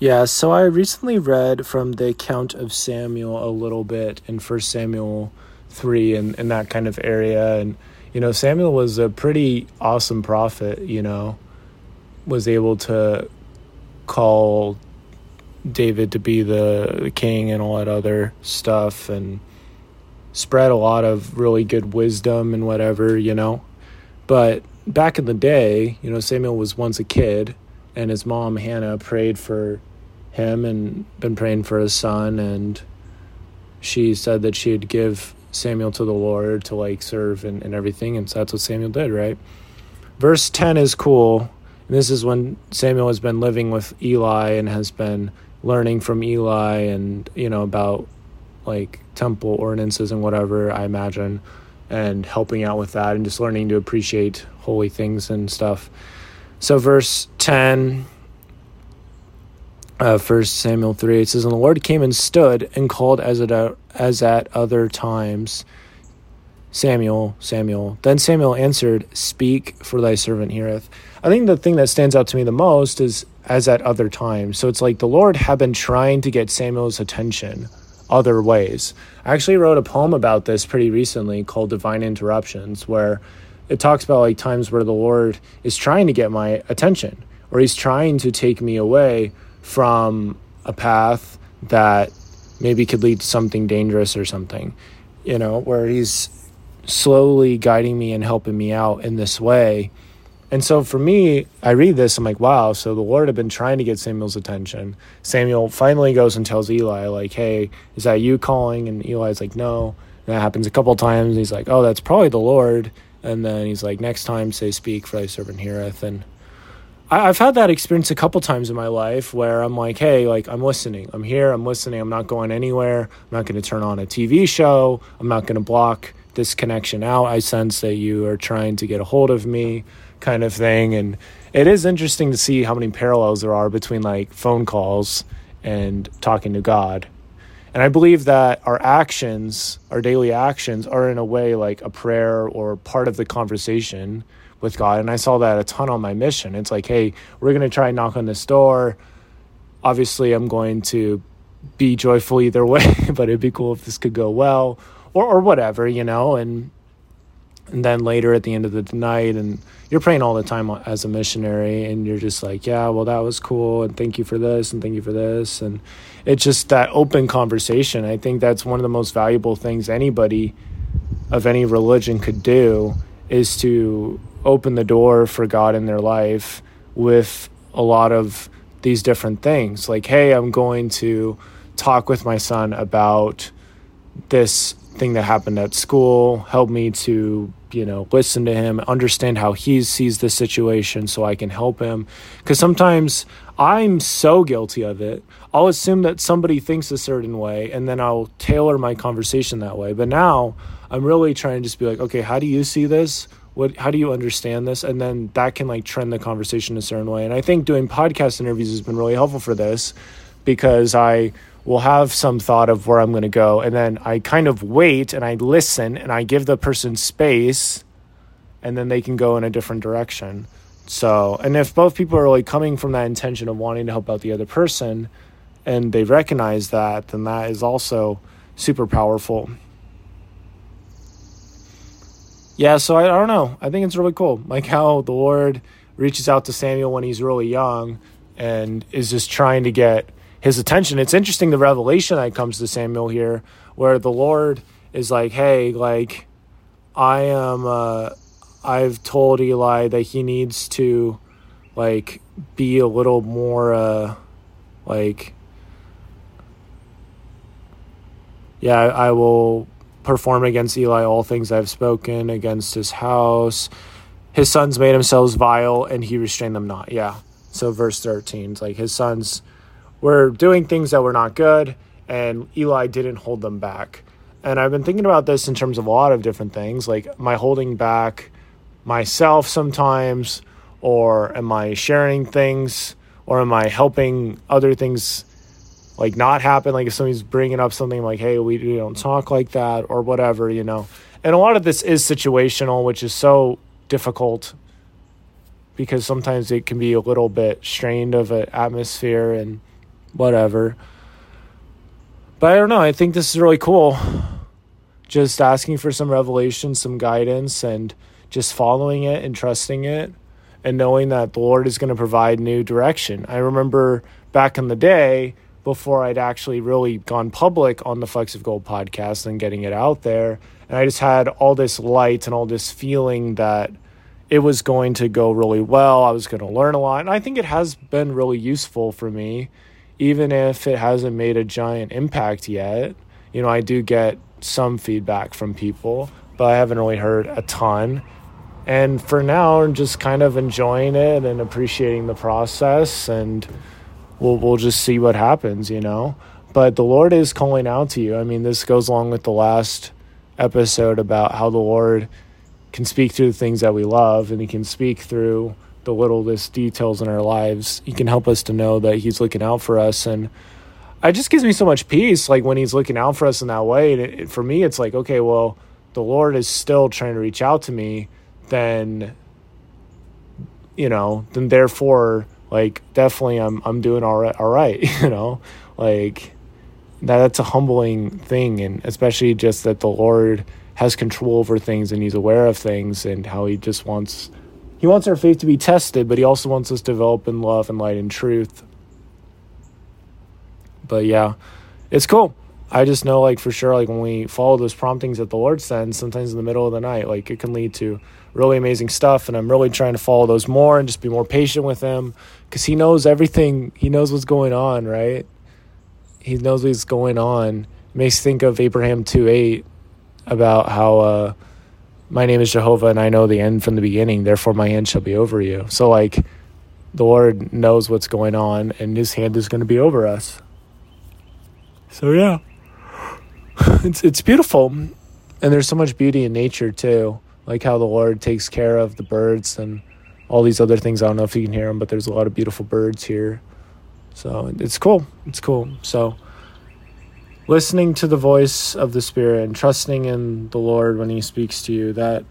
Yeah, so I recently read from the account of Samuel a little bit in First Samuel 3 and in that kind of area. And, you know, Samuel was a pretty awesome prophet, you know, was able to call David to be the, the king and all that other stuff and spread a lot of really good wisdom and whatever, you know. But back in the day, you know, Samuel was once a kid and his mom Hannah prayed for him and been praying for his son and she said that she'd give Samuel to the Lord to like serve and, and everything and so that's what Samuel did, right? Verse 10 is cool. And this is when Samuel has been living with Eli and has been learning from Eli and you know about like temple ordinances and whatever, I imagine, and helping out with that and just learning to appreciate holy things and stuff. So verse 10 uh, First Samuel three. It says, "And the Lord came and stood and called as at as at other times, Samuel, Samuel. Then Samuel answered, Speak, for thy servant heareth." I think the thing that stands out to me the most is as at other times. So it's like the Lord had been trying to get Samuel's attention other ways. I actually wrote a poem about this pretty recently called Divine Interruptions, where it talks about like times where the Lord is trying to get my attention or he's trying to take me away from a path that maybe could lead to something dangerous or something, you know, where he's slowly guiding me and helping me out in this way. And so for me, I read this, I'm like, wow, so the Lord had been trying to get Samuel's attention. Samuel finally goes and tells Eli, like, hey, is that you calling? And Eli's like, no. And that happens a couple times. He's like, oh, that's probably the Lord. And then he's like, next time say, speak, for thy servant heareth. And I, have had that experience a couple times in my life where I'm like, hey, like I'm listening. I'm here. I'm listening. I'm not going anywhere. I'm not going to turn on a TV show. I'm not going to block this connection out. I sense that you are trying to get a hold of me, kind of thing. And it is interesting to see how many parallels there are between like phone calls and talking to God. And I believe that our actions, our daily actions, are in a way like a prayer or part of the conversation with God. And I saw that a ton on my mission. It's like, hey, we're going to try and knock on this door. Obviously, I'm going to be joyful either way, but it'd be cool if this could go well or, or whatever, you know, and and then later at the end of the night and you're praying all the time as a missionary and you're just like yeah well that was cool and thank you for this and thank you for this and it's just that open conversation i think that's one of the most valuable things anybody of any religion could do is to open the door for God in their life with a lot of these different things. Like, hey, I'm going to talk with my son about this thing that happened at school. Help me to, you know, listen to him, understand how he sees the situation so I can help him. Because sometimes I'm so guilty of it. I'll assume that somebody thinks a certain way and then I'll tailor my conversation that way. But now I'm really trying to just be like, okay, how do you see this? what how do you understand this and then that can like trend the conversation a certain way and i think doing podcast interviews has been really helpful for this because i will have some thought of where i'm going to go and then i kind of wait and i listen and i give the person space and then they can go in a different direction so and if both people are like coming from that intention of wanting to help out the other person and they recognize that then that is also super powerful yeah, so I, I don't know. I think it's really cool. Like how the Lord reaches out to Samuel when he's really young and is just trying to get his attention. It's interesting the revelation that comes to Samuel here, where the Lord is like, "Hey, like, I am. Uh, I've told Eli that he needs to, like, be a little more, uh, like, yeah, I, I will perform against Eli all things I've spoken against his house. His sons made themselves vile and he restrained them not. Yeah. So verse 13, it's like his sons were doing things that were not good and Eli didn't hold them back. And I've been thinking about this in terms of a lot of different things, like my holding back myself sometimes or am I sharing things or am I helping other things like not happen like if somebody's bringing up something like hey we, we don't talk like that or whatever you know and a lot of this is situational which is so difficult because sometimes it can be a little bit strained of an atmosphere and whatever. But I don't know. I think this is really cool. Just asking for some revelation, some guidance, and just following it and trusting it and knowing that the Lord is going to provide new direction. I remember back in the day, before I'd actually really gone public on the Flecks of Gold podcast and getting it out there, and I just had all this light and all this feeling that it was going to go really well. I was going to learn a lot. And I think it has been really useful for me even if it hasn't made a giant impact yet, you know, I do get some feedback from people, but I haven't really heard a ton. And for now, I'm just kind of enjoying it and appreciating the process, and we'll we'll just see what happens, you know. But the Lord is calling out to you. I mean, this goes along with the last episode about how the Lord can speak through the things that we love, and He can speak through the littlest details in our lives. He can help us to know that He's looking out for us. And it just gives me so much peace, like when He's looking out for us in that way. And it, for me, it's like, okay, well, the Lord is still trying to reach out to me, then, you know, then therefore, like, definitely I'm, I'm doing all right, all right, you know, like, that, that's a humbling thing. And especially just that the Lord has control over things and He's aware of things and how He just wants he wants our faith to be tested, but he also wants us to develop in love and light and truth. But yeah, it's cool. I just know, like, for sure, like, when we follow those promptings that the Lord sends, sometimes in the middle of the night, like, it can lead to really amazing stuff. And I'm really trying to follow those more and just be more patient with Him because He knows everything. He knows what's going on, right? He knows what's going on. It makes think of Abraham 2 8 about how, uh, my name is Jehovah and I know the end from the beginning, therefore my end shall be over you. So, like, the Lord knows what's going on and his hand is going to be over us. So, yeah. It's, it's beautiful. And there's so much beauty in nature, too. Like how the Lord takes care of the birds and all these other things. I don't know if you can hear them, but there's a lot of beautiful birds here. So, it's cool. It's cool. So, listening to the voice of the Spirit and trusting in the Lord when He speaks to you, that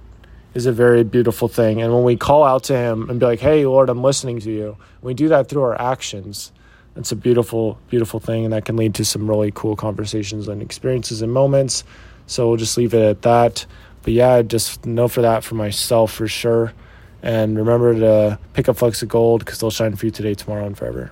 is a very beautiful thing. And when we call out to Him and be like, hey, Lord, I'm listening to you, we do that through our actions. It's a beautiful, beautiful thing, and that can lead to some really cool conversations and experiences and moments. So we'll just leave it at that. But yeah, just know for that for myself for sure. And remember to pick up Flecks of Gold because they'll shine for you today, tomorrow, and forever.